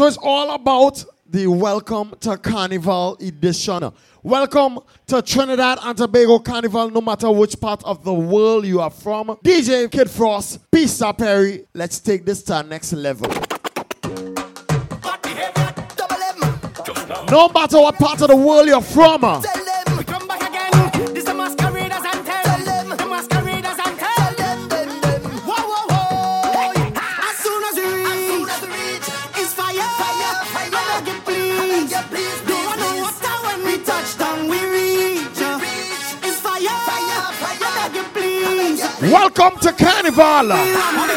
So it's all about the Welcome to Carnival edition. Welcome to Trinidad and Tobago Carnival, no matter which part of the world you are from. DJ Kid Frost, Pisa Perry. Let's take this to the next level. No matter what part of the world you're from. Wiggle to Carnival.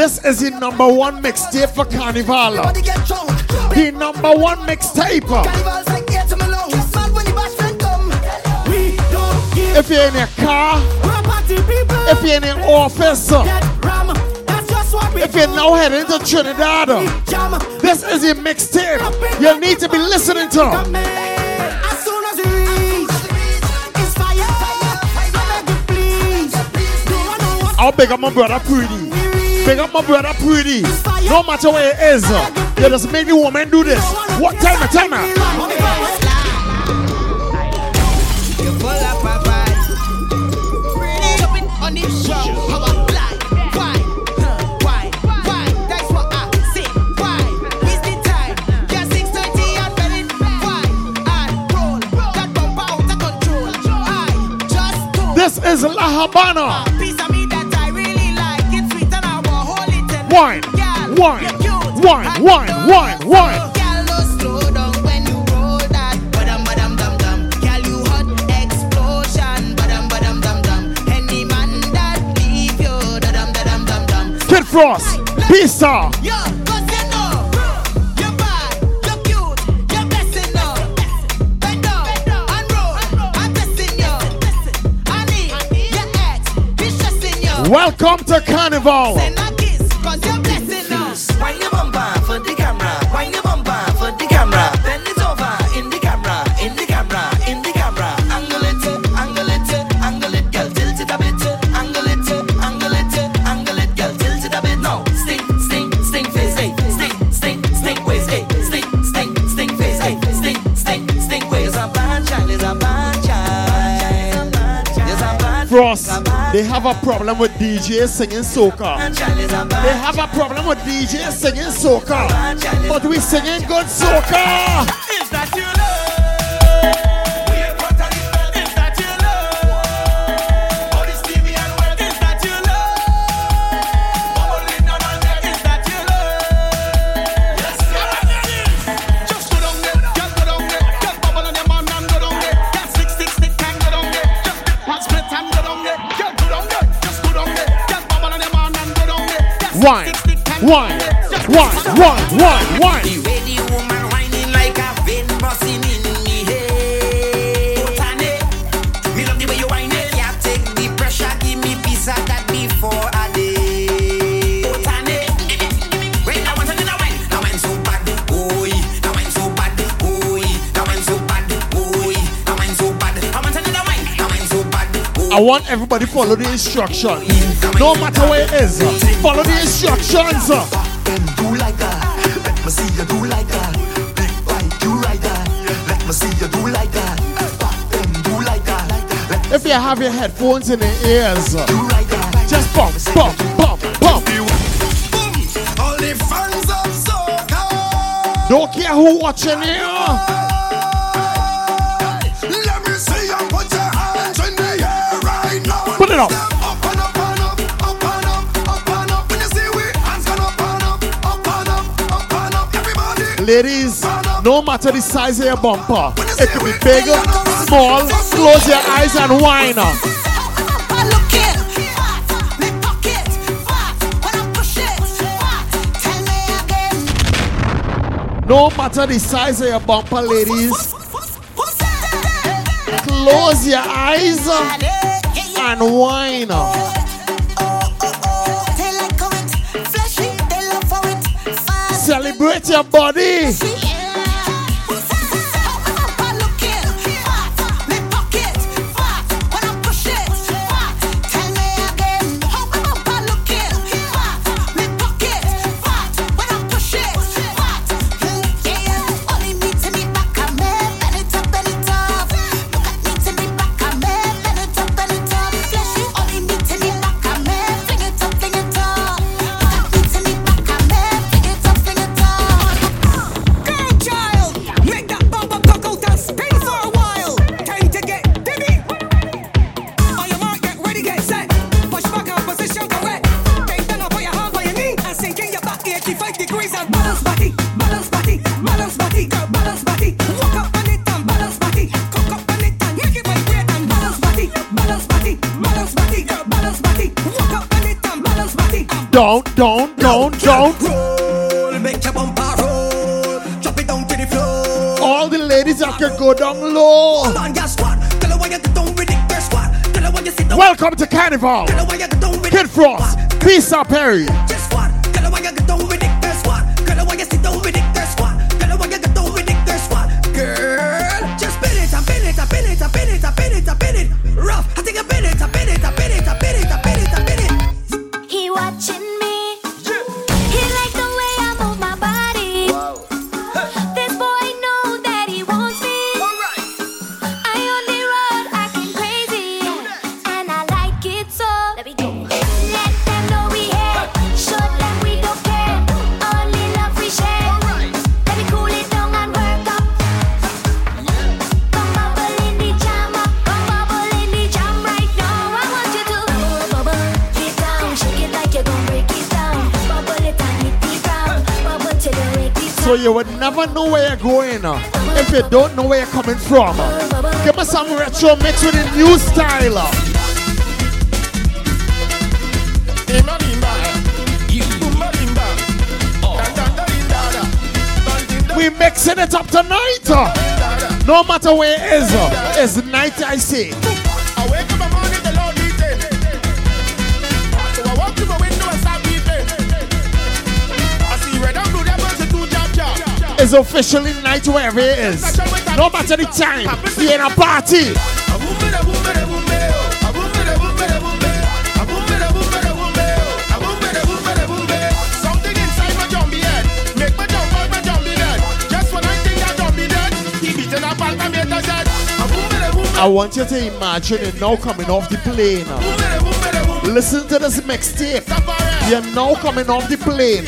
This is the number one mixtape for Carnival. Everybody get drunk. The number one mixtape. If you're in your car, people. if you're in your office, ram. That's just what we if you're now heading to Trinidad, this is your mixtape. You need to be listening to. Come in. As soon as we reach, it's fire. I beg you, please. Don't want no water. I'll big up my brother Pretty. Big up my brother Pretty. No matter where it is, you just make the woman do this. What time? Tell is La Habana. Piece of me that I really like. It's sweet and I will hold it tonight. Wine, Girl, wine, wine, And wine, wine, it. wine. Girl, no slow down Welcome to Carnival. Send a kiss, 'cause you're blessing now. Wine your bumper for the camera. Wine your bumper for the camera. Bend it over in the camera. In the camera. In the camera. Angle it, angle it, angle it, girl. Tilt it a bit. Angle it, angle it, angle it, girl. Tilt it a bit. Now, stink, stink, stink face, hey. Stink, stink, stink ways, hey. Stink, stink, stink face, hey. Stink, stink, stink ways. A bad child is a bad child. Yes, a bad Frost. They have a problem with DJs singing soca. They have a problem with DJs singing soca. But we singing good soca. Is that your Wine, wine, wine, wine, wine, wine. I want everybody follow the instruction. No matter where it is, follow the instructions. Do like that. Let me see you do like that. Big bite, you like that. Let me see you do like that. If you have your headphones in the ears, just bump, bump, bump, bump. All the fans of. Don't care who watching you. Up. Up and up and up, up and up, up and up. When you see we hands gone up and up, up and up, up and up. Everybody. Ladies, no matter the size of your bumper, it could be big, small, close your eyes and whine. Look it, fat, me pocket, fat. When I push it, fat. Tell me again. No matter the size of your bumper, ladies, close your eyes and wine. Celebrate your body. 85 degrees and balance body, balance body, balance body, balance body. Walk up on it and balance body, cook up on it and make it and balance body, balance body, balance body, balance body. Walk up on it and balance body. Don't, don't, don't, don't. Roll, make your bumper roll, drop it down to the floor. All the ladies go down low. Tell her why you don't. Tell her why you sit down. Welcome to Carnival. Kid Frost, Peace Perry. So you would never know where you're going uh, if you don't know where you're coming from. uh. Give me some retro mix with a new style. uh. We mixing it up tonight. No matter where it is. It's night, I say. Think that zombie dead, he beating up all my haters head. A party. I want you to imagine it now coming off the plane. Listen to this mixtape. You're now coming off the plane.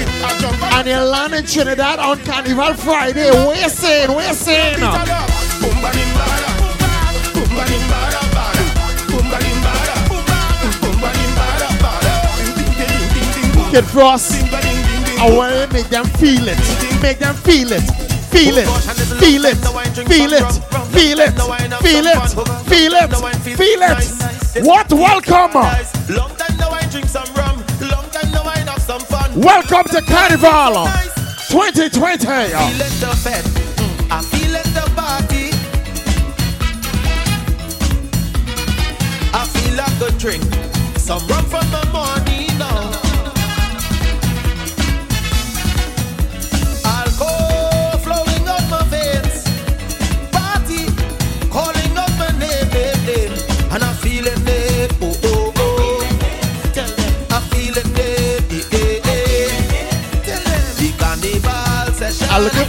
And you're landing Trinidad on Carnival Friday. You saying? You saying? Kid Frost, I want to make them feel it. Make them feel it. Feel it. Feel it. Feel it. Feel it. Feel it. Feel it. Feel it. What? Welcome. Welcome to Carnival 2020. feel it the fed. Mm, I feel it the party. I feel like a drink. Some rum from the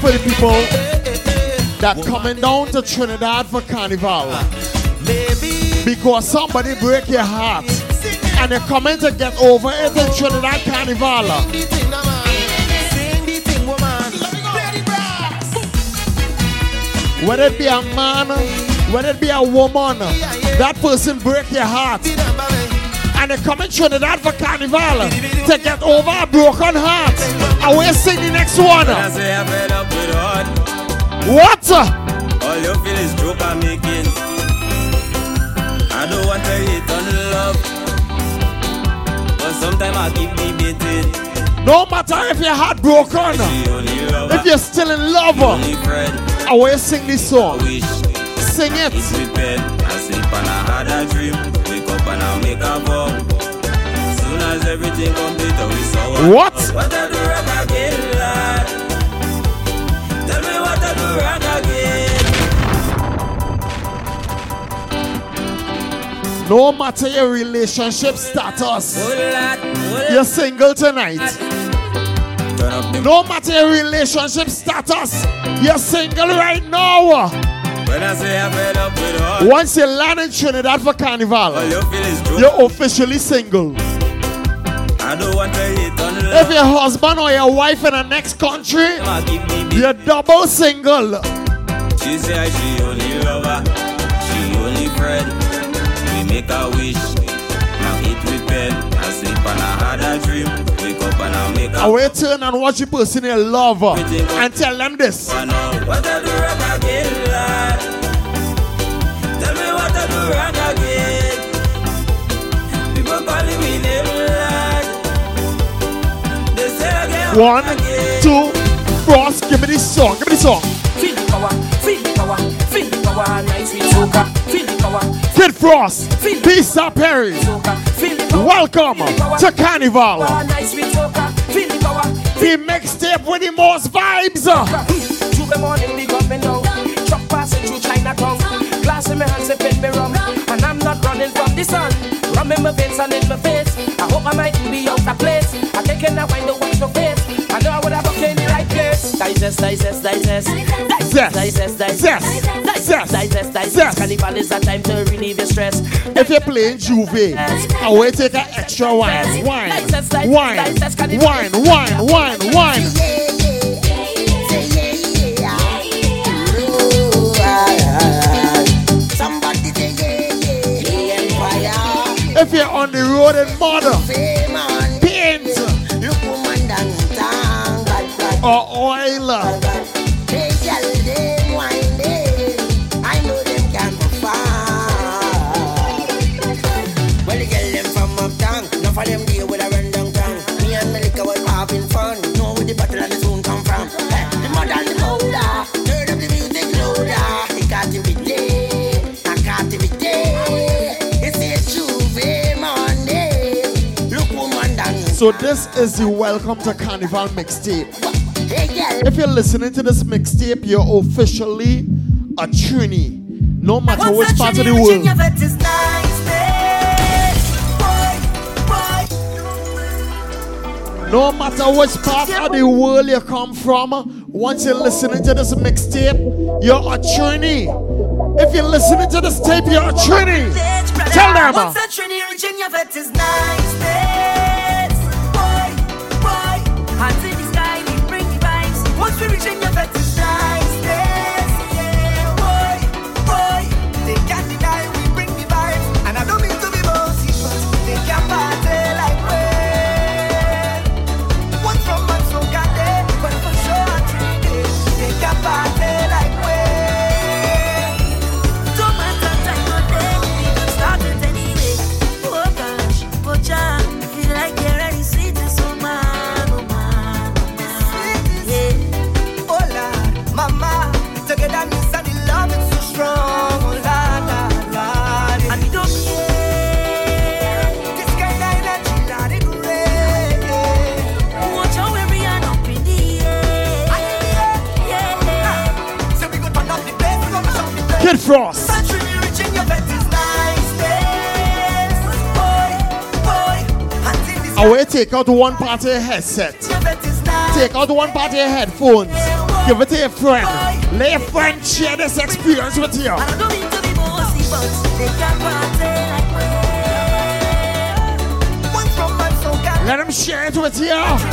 for the people that coming down to Trinidad for Carnival because somebody break your heart and they're coming to get over it in Trinidad Carnival. Whether it be a man, whether it be a woman, that person break your heart. And they come in Trinidad for Carnival to get over a broken heart. I will sing the next one. I say I'm fed up with heart. What? All you feel is joke I'm making. I don't want to hate on love. But sometimes I keep debating. No matter if your heart broken, The if you're still in love. I will sing this I song. Sing it and I'll make a bomb. Oh. Soon as everything complete, oh, we saw what? What I do wrong again, lad? Tell me what I do wrong again. No matter your relationship status, oh, you're single tonight. No matter your relationship status, you're single right now. When I say I'm fed up with all, Once you land in Trinidad for carnival, you feel is joke. you're officially single. I don't want to hate on If your husband or your wife in the next country, I you're double single. She say she only lover, she only friend. We make a wish, now eat with pen. I sleep and I had a dream. Wake up and I make a I will turn and watch uh, the person you love and tell them this. I know what I do wrong again, lad. Tell me what I do wrong again. People calling me name, lad. They say again, One, two, Frost, give me this song, give me this song. Power, nice with soca. Feel the power, Kid Frost, Pisa Perry, soca. Feel the power, welcome feel the power, to Carnival. nice with soca. Feel the power, The mixtape with the most vibes. Through the morning, the coming down. Truck passing through Chinatown. Glass in my hands, sipping me rum. And I'm not running from the sun. Rum in my veins and in my face. I hope I might be out of place. I taking a wine to wash my face. I know I would have in the right place. Digest, digest, digest. Digest, digest, zest, digest, zest, digest, digest. zest. Carnival is a time to relieve your stress. If you're playing J'ouvert, I will take an extra wine, wine, wine, wine, wine, wine, wine. If you're on the road in mother, paint, Look woman dance, dance, bad, bad, or oil, So this is the Welcome to Carnival mixtape. If you're listening to this mixtape, you're officially a Trini. No matter which part of the world. No matter which part of the world you come from, once you're listening to this mixtape, you're a Trini. If you're listening to this tape, you're a Trini. Tell them. Once a Trini Virginia vet is nice take out one part of your headset. Is. Take out one part of your headphones. Give it to your friend. Let your friend share this experience with you. Party. One Let them share it with you. Party.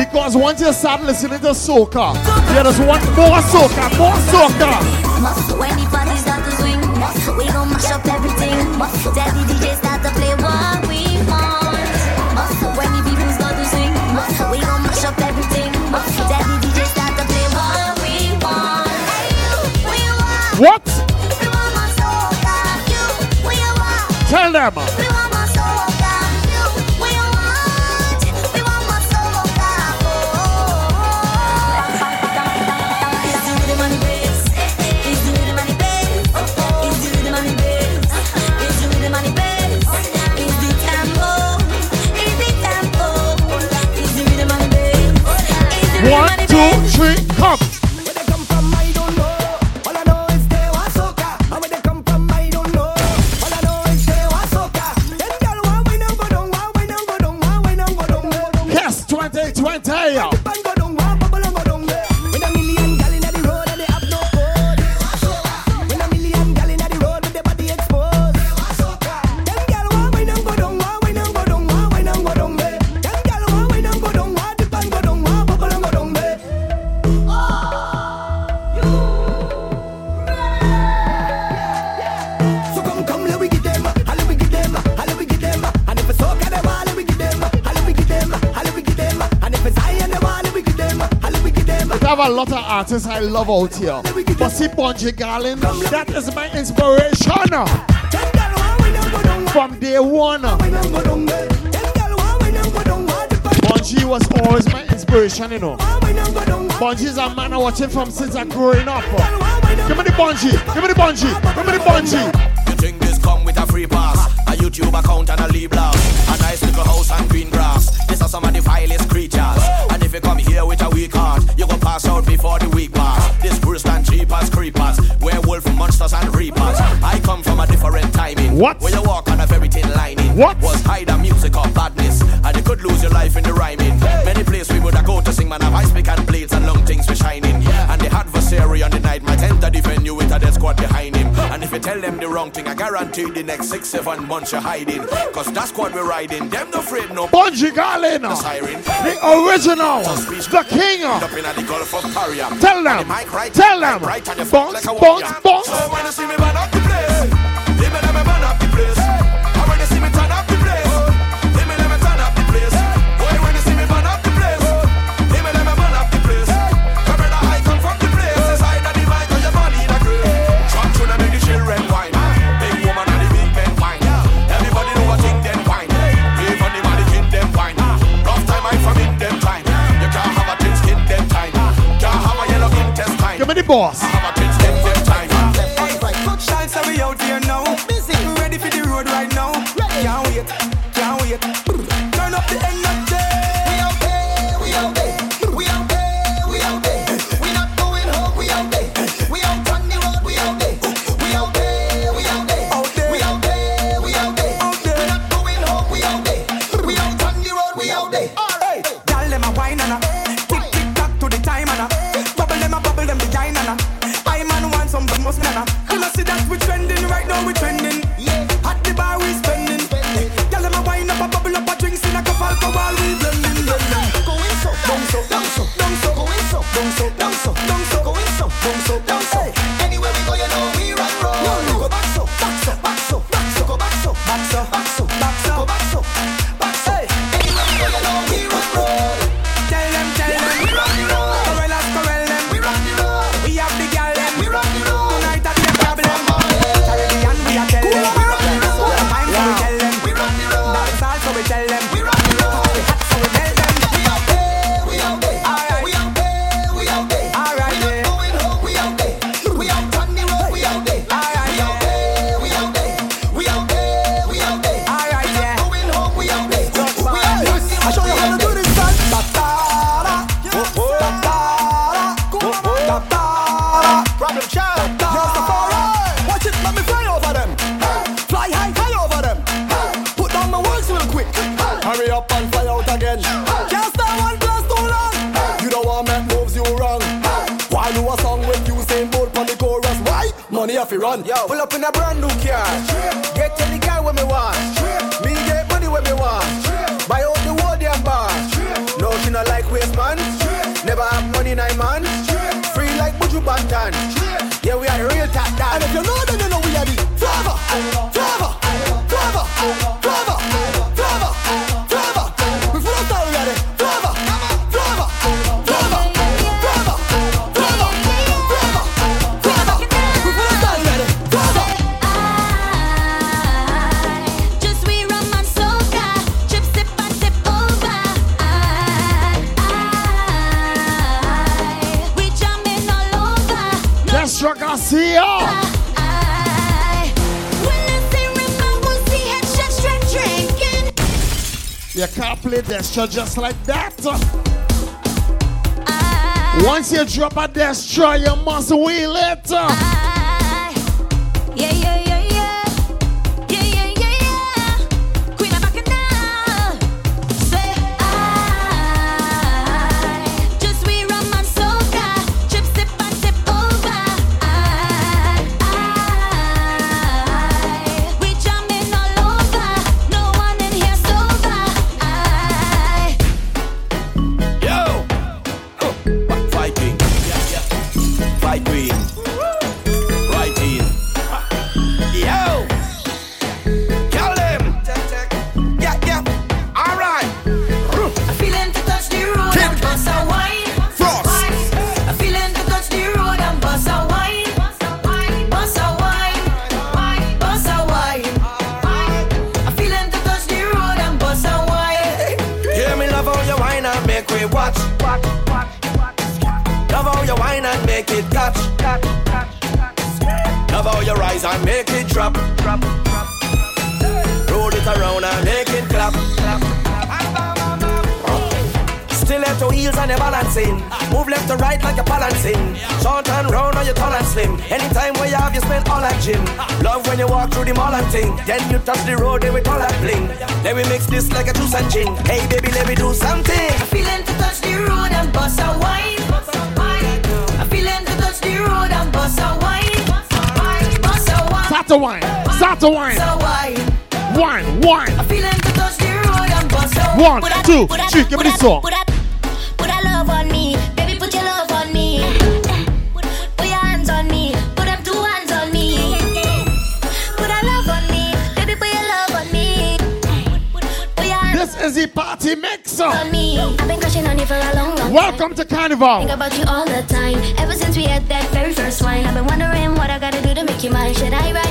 Because once you start listening to soca, you just want more soca, more soca. Want, artists I love out here. Bossy see, Bunji that is my inspiration. From day one, Bunji was always my inspiration, you know. Bunji's a man I watching from since I growing up. Give me the Bunji, give me the Bunji, give me the Bunji. You think this come with a free pass? A YouTube account and a Lee blouse. A nice little house and green grass. These are some of the vilest creatures if you come here with a weak heart, you go pass out before the week pass. This worse than cheapers, creepers, werewolf, monsters, and reapers. I come from a different timing. What? Where you walk on a very thin lining. What? Was hide music or badness, and you could lose your life in the rhyming. Many places we would go to sing, man, have ice pick and blades and long things were shining. And adversary on the night my tent to defend you with a dead squad behind him. And if you tell them the wrong thing, I guarantee the next six, seven months you're hiding. Cause that squad we're riding, them no afraid no. Bunji Garlin, the siren, the original, the king. Up in the Gulf of Paria. Tell them, the right, tell them, right on the bounce, bounce, bounce. So when you see me, man, up the place. chama de boss. fi run. Yo. Pull up in a brand new car. Trip. Get any guy where me want. Trip. Me get money where me want. Trip. Buy out the world damn bar. Trip. No, she not like waste man. Never have money, nine man. Trip. Free like Buju Banton. Yeah, we are real top. And if you know just like that. I Once you drop a destroy, you must wheel it. I to wine. Start to wine. Wine. Wine, wine. I'm feeling to touch the road and bust a One, two, three, give me the song. Put a, put a love on me, baby. Put your love on me. Put your hands on me. Put them two hands on me. Put a love on me, baby. Put your love on me. This is the party mixer. on me. I've been crushing on you for a long, long Welcome to Carnival. Think about you all the time. Ever since we had that very first wine, I've been wondering what I gotta do to make you mine. Should I write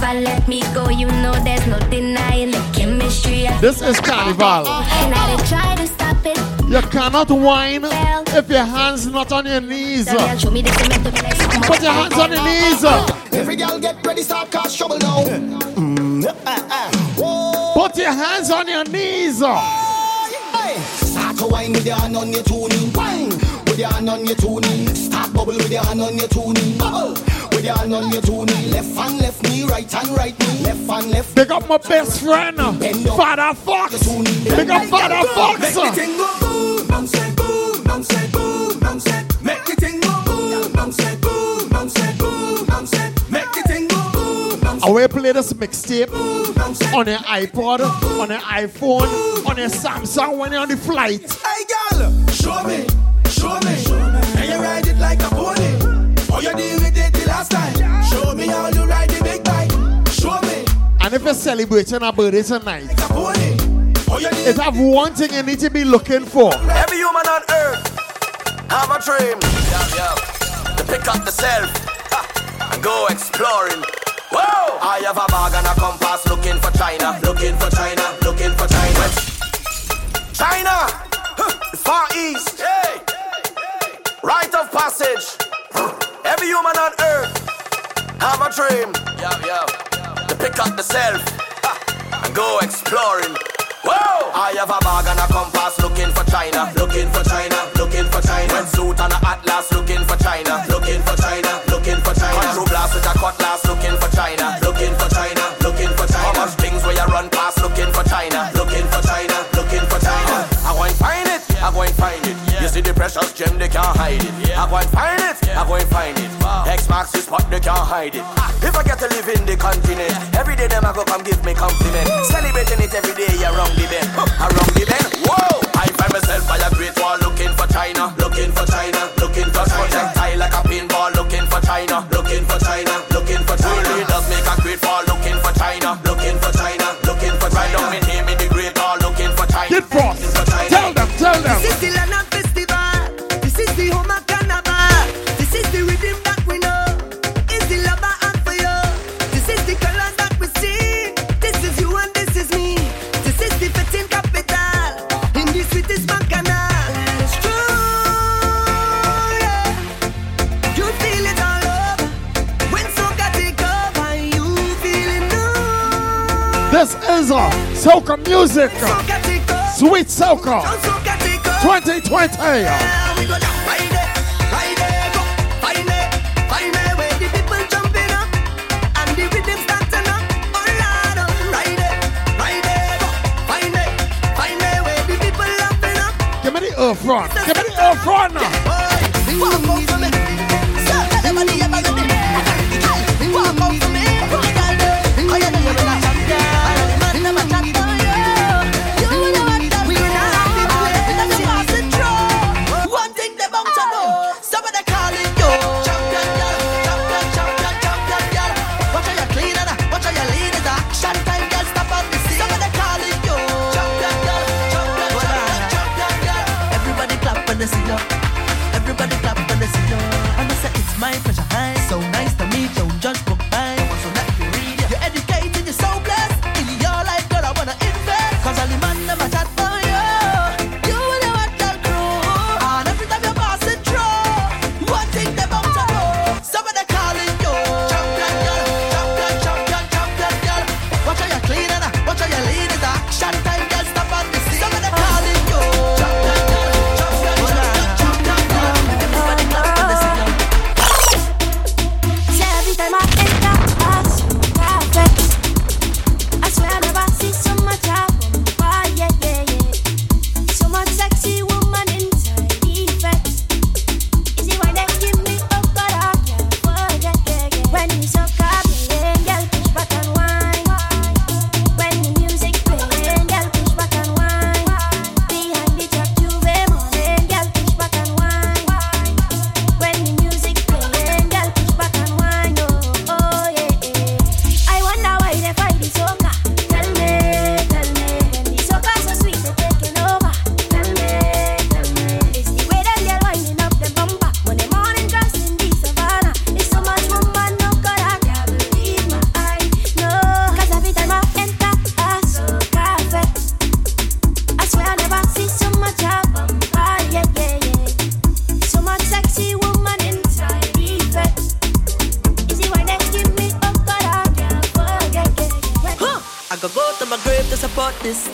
never let me go. You know there's no denying the chemistry. I This is Carnival. and I try to stop it. You cannot whine if your hands not on your knees. The show me the cement to be like something Put your hands on your knees. Every girl get ready, start cause trouble now. Whoa. Put your hands on your knees. Hey. Start to wine with your hand on your tuning. Wine with your hand on your tuning. Start bubble with your hand on your tuning. Bubble hand on your tuning. Left hand, left knee, right hand, right knee. Left hand, left. Big up my best friend, Father Fox. Big up Father Fox. Make the thing go boom, boom, say boom, boom, say boom, boom, say. Make the thing go boom, boom, say boom, boom, say boom, boom, say. Make the thing go boom, boom, I will play this mixtape on your iPod, on your iPhone, on your Samsung when you're on the flight. Hey girl, show me, show me. With it the last time? Show me how you ride the big bike. Show me, And if you're celebrating a birthday tonight, like a pony. How it have one thing you need to be looking for. Every human on earth have a dream. Yeah, yeah. To pick up the self ha, and go exploring. Whoa! I have a bag and a compass looking for China, looking for China, looking for China. China, huh, the Far East, hey, rite of passage. Every human on earth have a dream. Yeah, yeah. To pick up the self ha, and go exploring. Whoa! I have a bag and a compass looking for China, looking for China, looking for China. Red suit and a atlas looking for China, looking for China, looking for China. Control blast with a cutlass looking for China, looking for China, find it. You see the precious gem, they can't hide it. I go and find it, I go and find it. X marks the spot, they can't hide it. If I get to live in the continent, every day them I go come give me compliment. Celebrating it every day around the bend, around the bend. Whoa! I find myself by a great wall looking for China, looking for China, looking for China. Projectile like a pinball looking for China, looking for China, where music. Sweet laughing up. Give me the. Give me the. Everybody clap when they see you. And I say it's my pleasure. Hi, so nice to meet you. Judge book. Hi, so nice to read you. You're educated. You're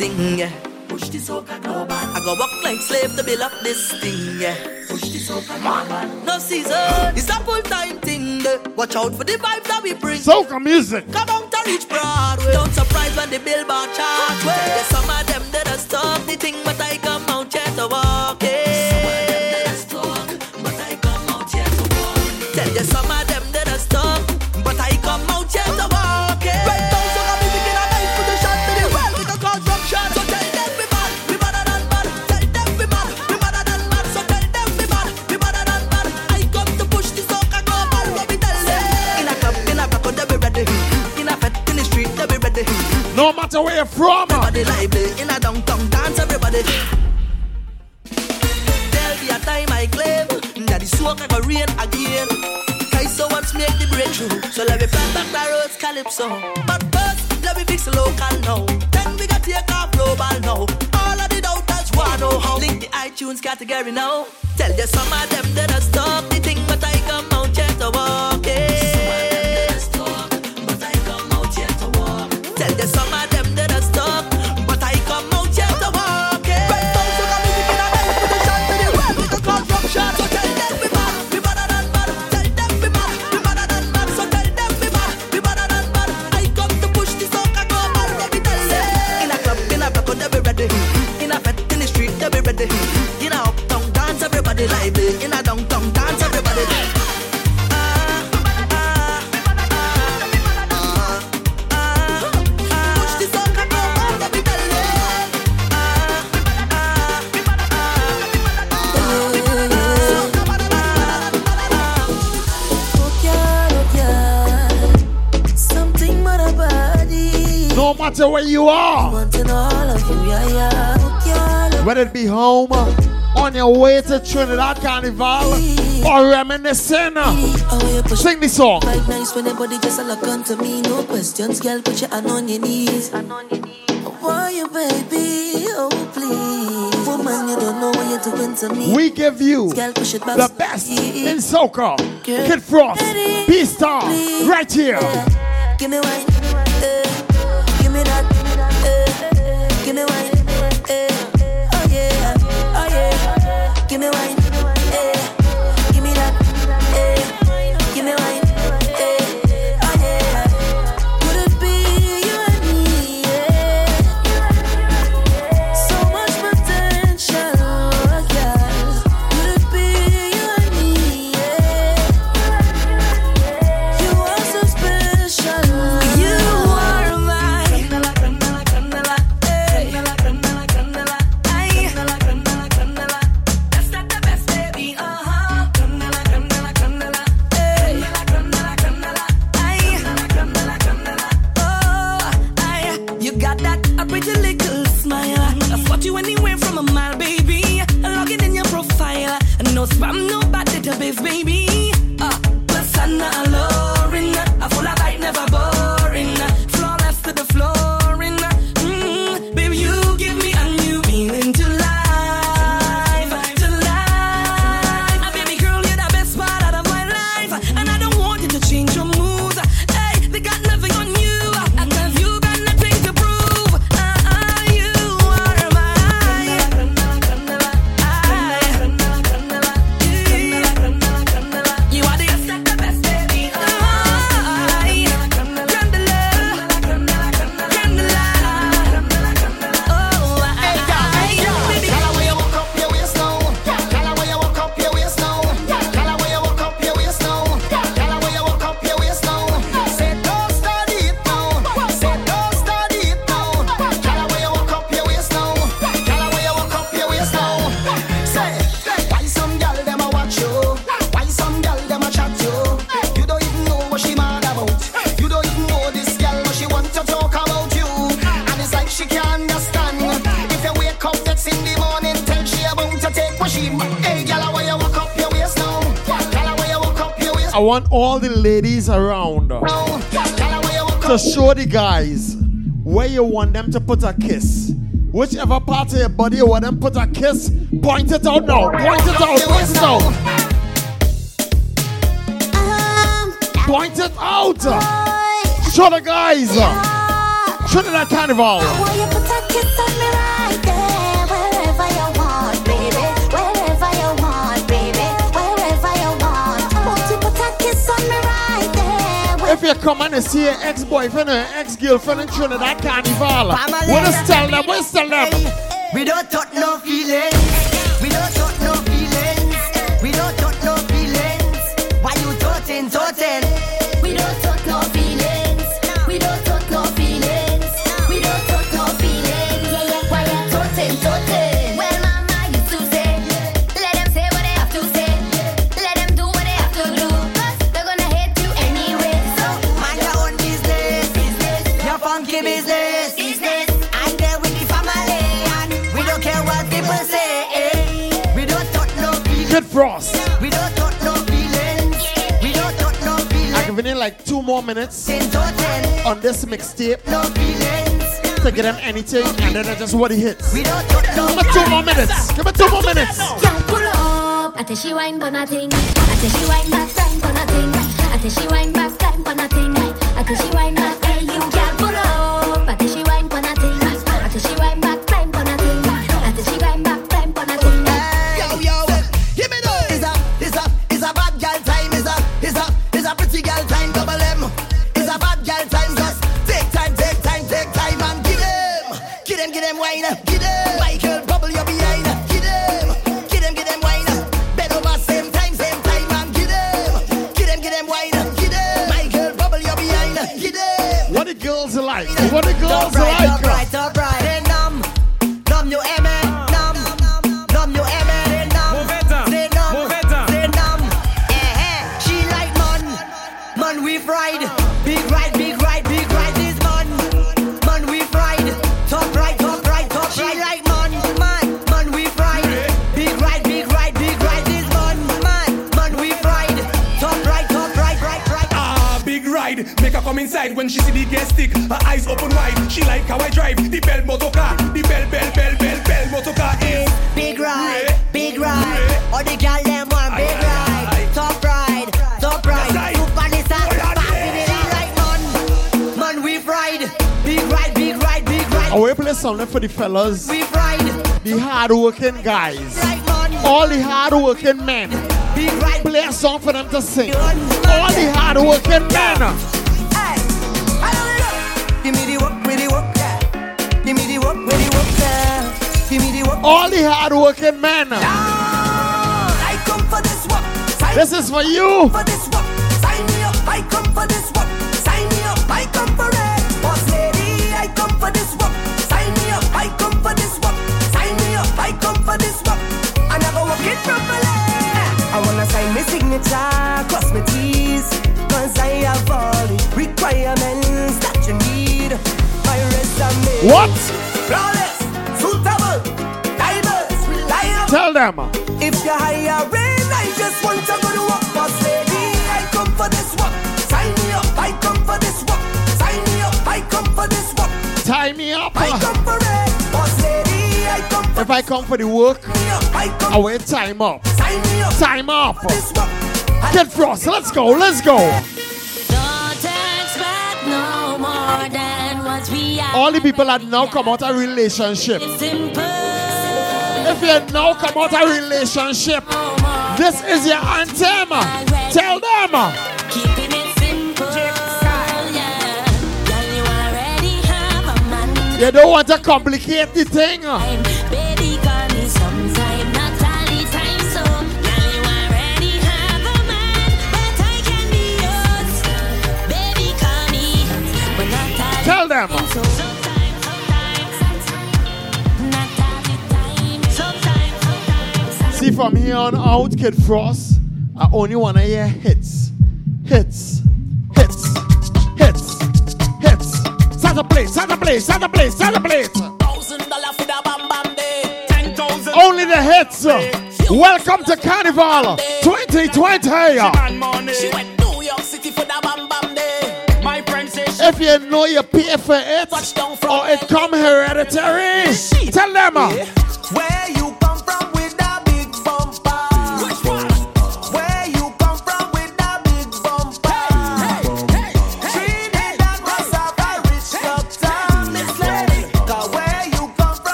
thing, yeah. Push the soca global. I go walk like slave to build up this thing, yeah. Push the soca global. No season, it's a full time thing. yeah. Watch out for the vibes that we bring. Soca music. Come on to reach Broadway. Don't surprise when the billboard chart. There's some of them that are stop the thing, but I come out here to walk No matter where you're from. Everybody lively in a downtown dance, everybody. There'll be a time I claim that the smoke go rain again. Kaiso wants make the breakthrough, so let me plant back the roads calypso. But first, let me fix local now. Then we got take off global now. All of the doubters wanna know how. Link the iTunes category now. Tell you some of them that are stop the thing, but I come out here matter where you are. Wanting all of you, yeah, yeah. Girl, Whether it be home, on your way to Trinidad Carnival, or reminiscing. Sing this song. Quite nice when everybody just a look onto me. No questions, girl. Put your hand on your knees. Why you, baby? Oh, please. Woman, you don't know what you're doing to me. We give you Girl, push it back. the best in soca. Kid Frost, B Star, right here. Give me wine. Want all the ladies around to show the guys where you want them to put a kiss. Whichever part of your body you want them put a kiss, point it out now. Point it out. Point it out. Point it out. Show the guys. Show the Carnival. If you come and you see your ex-boyfriend or ex-girlfriend in Trinidad Carnival, just tell them? What tell them? We don't touch no feelings. Frost. We don't touch no feelings. We don't touch no I'm feelings. giving like two more minutes on this mixtape no feelings. to get them anything, and then I just what he hits. We don't touch no Give me two more minutes. Give me two more minutes. Girl, pull up. I tell she wine for nothing. I tell she wine back time for nothing. I tell she wine back time for nothing. I tell she wine back. Make inside when she see the gas stick. Her eyes open wide. She like how I drive the bell motor car. The bell, bell, bell, bell, bell motor car is. Big ride, Yeah. big ride. Yeah. All the girl them want big Aye, aye, ride. aye. Top ride, top ride. right. Super Nissa, Oh, it in right man. Man we fried. Big ride, big ride, big ride. I will play something for the fellas, We fried. the hard-working guys, Right all the hard-working men. Big ride. Play a song for them to sing. All the hard-working men. Give me the work. All the hard-working men. I come for this work. This is for you. Reliable. If you're hiring, I just want to go to work. Boss lady, I come for this work. Sign me up, I come for this work. Sign me up, I come for this work. Tie me up. I come for it. Boss lady, I come for If I come for the work, me up, I come I wait time up. Sign me up, Time up. for this work. I Kid Frost, let's go, let's go. Don't expect no more than what we are. All the people that now come out of relationship. If you now come out of relationship, this is your anthem. Tell them. Keeping it simple. Yeah. You already have a man. You don't want to complicate the thing. time. Baby, See, from here on out, Kid Frost, I only want to hear hits. Hits. Hits. Hits. Hits. Start a play, start a play, start a play, start a play. Thousand dollar for the bam bam day. Ten thousand. Only the hits. Welcome to Carnival 2020. Man money. She went New York City for the bam bam day. My friend says If you know you pay for it, or it come hereditary, tell them. Uh, Where you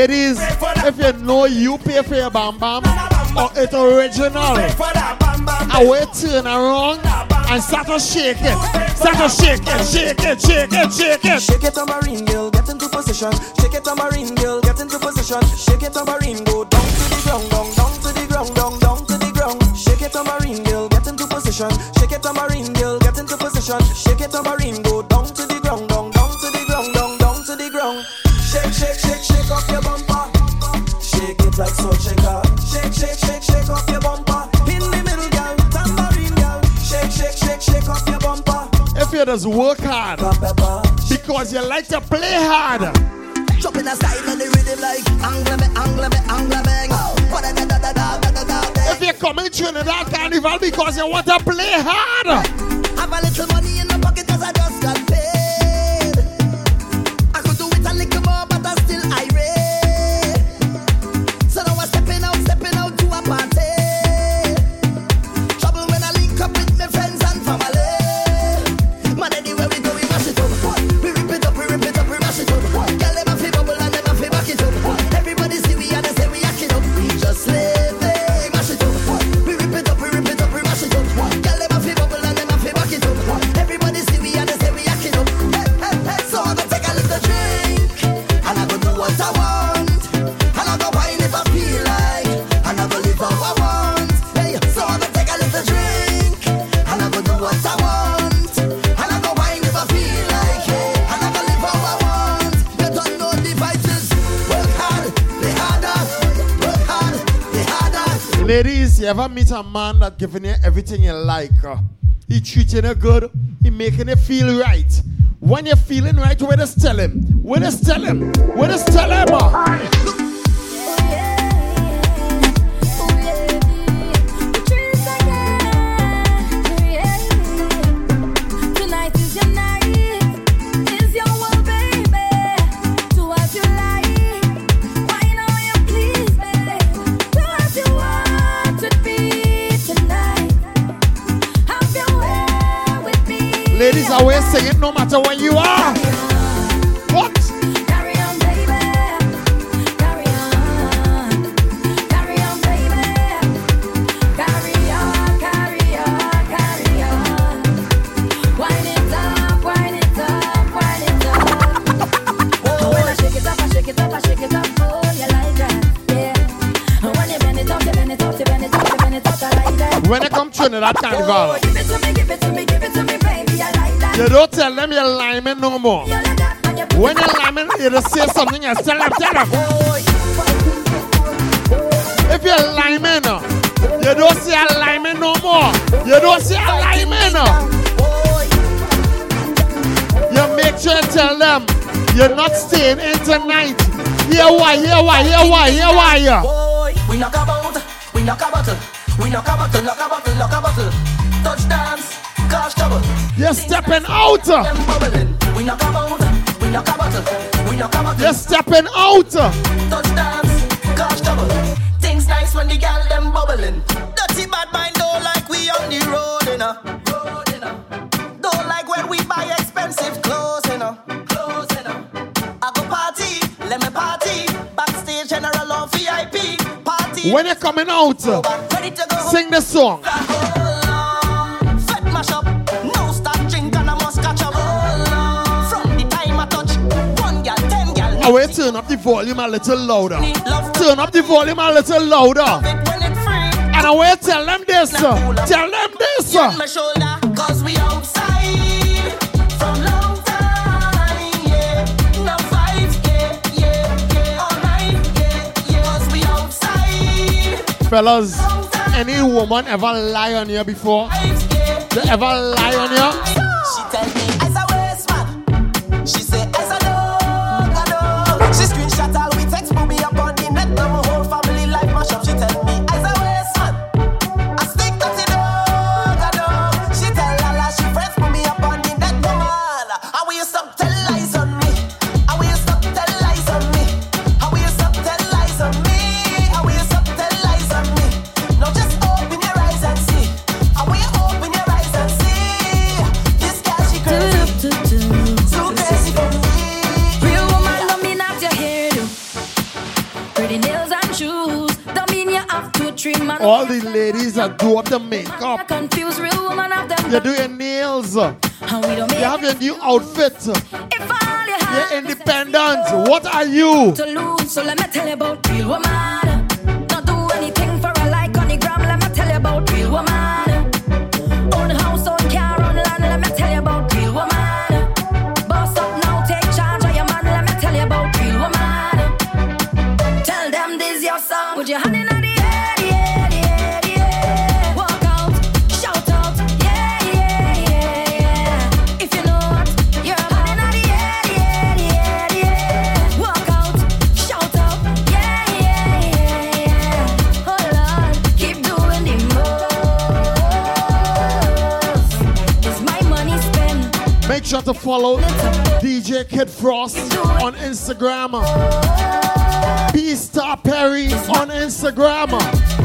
Ladies, if you know you pay for your bam bam or it's original, I will turn around and start to shake it. Start to shake it, shake it, shake it, shake it. Shake it, tambourine girl, get into position. Shake it, tambourine girl, get into position. Shake it, tambourine, go down to the ground, down, down to the ground, down, down to the ground. Shake it, tambourine girl, get into position. Shake it, tambourine girl, get into position. Shake it, tambourine, go like so shake. Shake, shake, shake, shake off your bumper. In the middle, girl, tambourine girl. Shake, shake, shake, shake off your bumper. If you just work hard, because you like to play hard. Jumping aside on the rhythm like angle me, angle me, angle me. If you're coming to Trinidad Carnival because you want to play hard. Have a little money in the pocket. Ever meet a man that giving you everything you like? uh, he treating you good. He making you feel right. When you're feeling right, we just tell him. We just tell him. We just tell him. I will sing it no matter where you are. What? Carry on, baby. Carry on. Carry on, baby. Carry on, carry on, carry on. Wind it up, wind it up, wind it up. Oh, when I shake it up, I shake it up, I shake it up. Oh, you like that? Yeah. And when you bend it up, you bend it up, you bend it up, you bend it up, I like that. When it come Trinidad Carnival, give it to give you don't tell them you're lying no more. And When you're lying, you just say something else. Tell them, tell them. If you're uh, you don't say a lying no more. You don't say a uh. You make sure you tell them you're not staying in tonight. Here why, here why, here why, here why. we knock about, we knock about, we knock about, knock about, knock about. Touch dance, they're stepping out. They're stepping out. Things nice when the gal them bubbling. Dirty bad mind don't like we on the road and a Don't like when we buy expensive clothes and I go party, let me party. Backstage general or VIP party. When you're coming out, sing the song. I will turn up the volume a little louder. Turn up the volume a little louder. And I will tell them this. uh, Tell them this. uh. Cause we. Now. Cause we Fellas, any woman ever lie on you before? Ever lie on you? All the ladies that do up the makeup. Confused real woman of them. You do your nails. You And we don't make have your new outfit. If all you have You're independent. What are you? to lose, so let me tell you about real woman. Not do anything for a like on the gram. Let me tell you about real woman. Own house, own car, own land. Let me tell you about real woman. Boss up now, take charge of your man. Let me tell you about real woman. Tell them this your song. Put your hand sure to follow DJ Kid Frost on Instagram. P Star Perry on Instagram.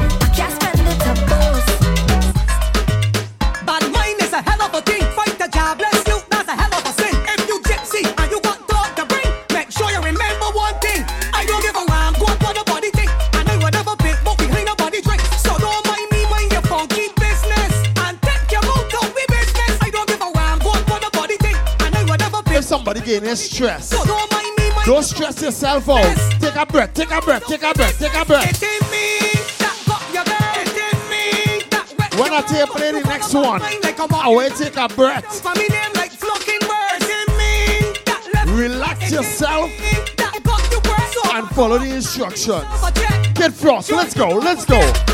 Somebody stress, don't mind me, mind don't stress yourself out. Take a breath, take a breath, take a breath, take a breath. It in me, that got your girl. It in me, that wet When I take play the next one, I will take a breath. For me name like flocking birds. It in me, that left Relax yourself that got you work. So and follow the instructions. Kid Frost, let's go, let's go.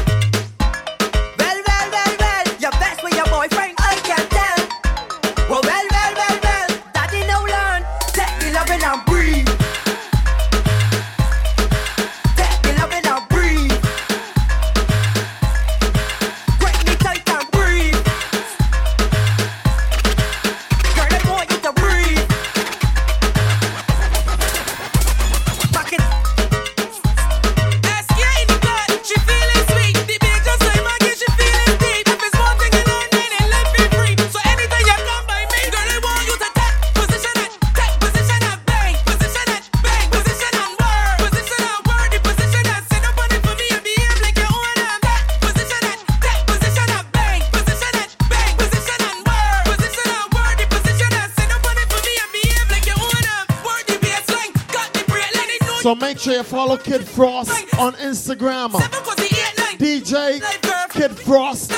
Follow Kid Frost on Instagram. Cause the eight nine. DJ Kid Frost.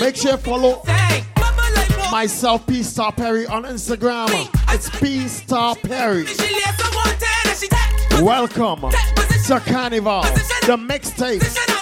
Make sure you follow myself, P Star Perry, on Instagram. It's P Star Perry. Welcome to Carnival, the mixtape.